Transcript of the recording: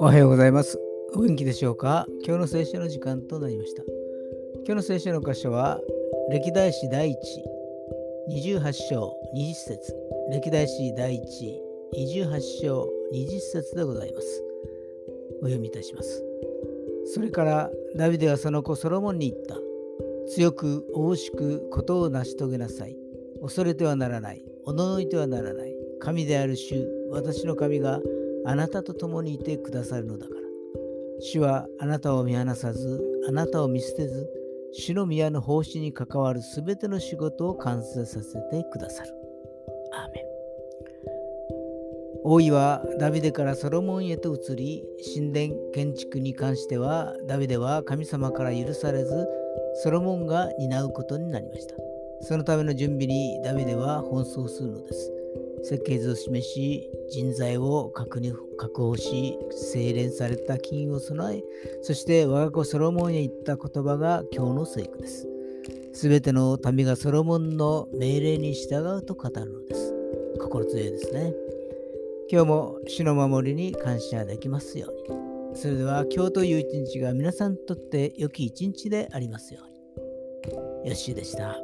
おはようございます。お元気でしょうか？今日の聖書の時間となりました。今日の聖書の箇所は、歴代史第一28章20節歴代史第一28章20節でございます。お読みいたします。それからダビデはその子ソロモンに言った。強く大しくことを成し遂げなさい。恐れてはならない。おのいてはならない。神である主、私の神があなたと共にいてくださるのだから。主はあなたを見放さず、あなたを見捨てず、主の宮の奉仕に関わるすべての仕事を完成させてくださる。アーメン王位はダビデからソロモンへと移り、神殿建築に関してはダビデは神様から許されず、ソロモンが担うことになりました。そのための準備にダビデは奔走するのです。設計図を示し、人材を確保し、精錬された金を備え、そして我が子ソロモンへ言った言葉が今日の聖句です。すべての民がソロモンの命令に従うと語るのです。心強いですね。今日も主の守りに感謝できますように。それでは今日という一日が皆さんにとって良き一日でありますように。よしでした。